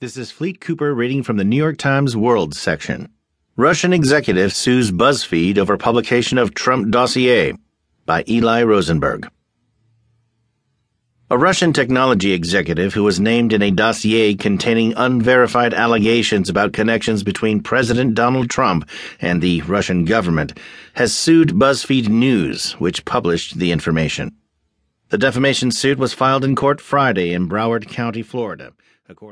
This is Fleet Cooper reading from the New York Times World section. Russian executive sues BuzzFeed over publication of Trump dossier by Eli Rosenberg. A Russian technology executive who was named in a dossier containing unverified allegations about connections between President Donald Trump and the Russian government has sued BuzzFeed News, which published the information. The defamation suit was filed in court Friday in Broward County, Florida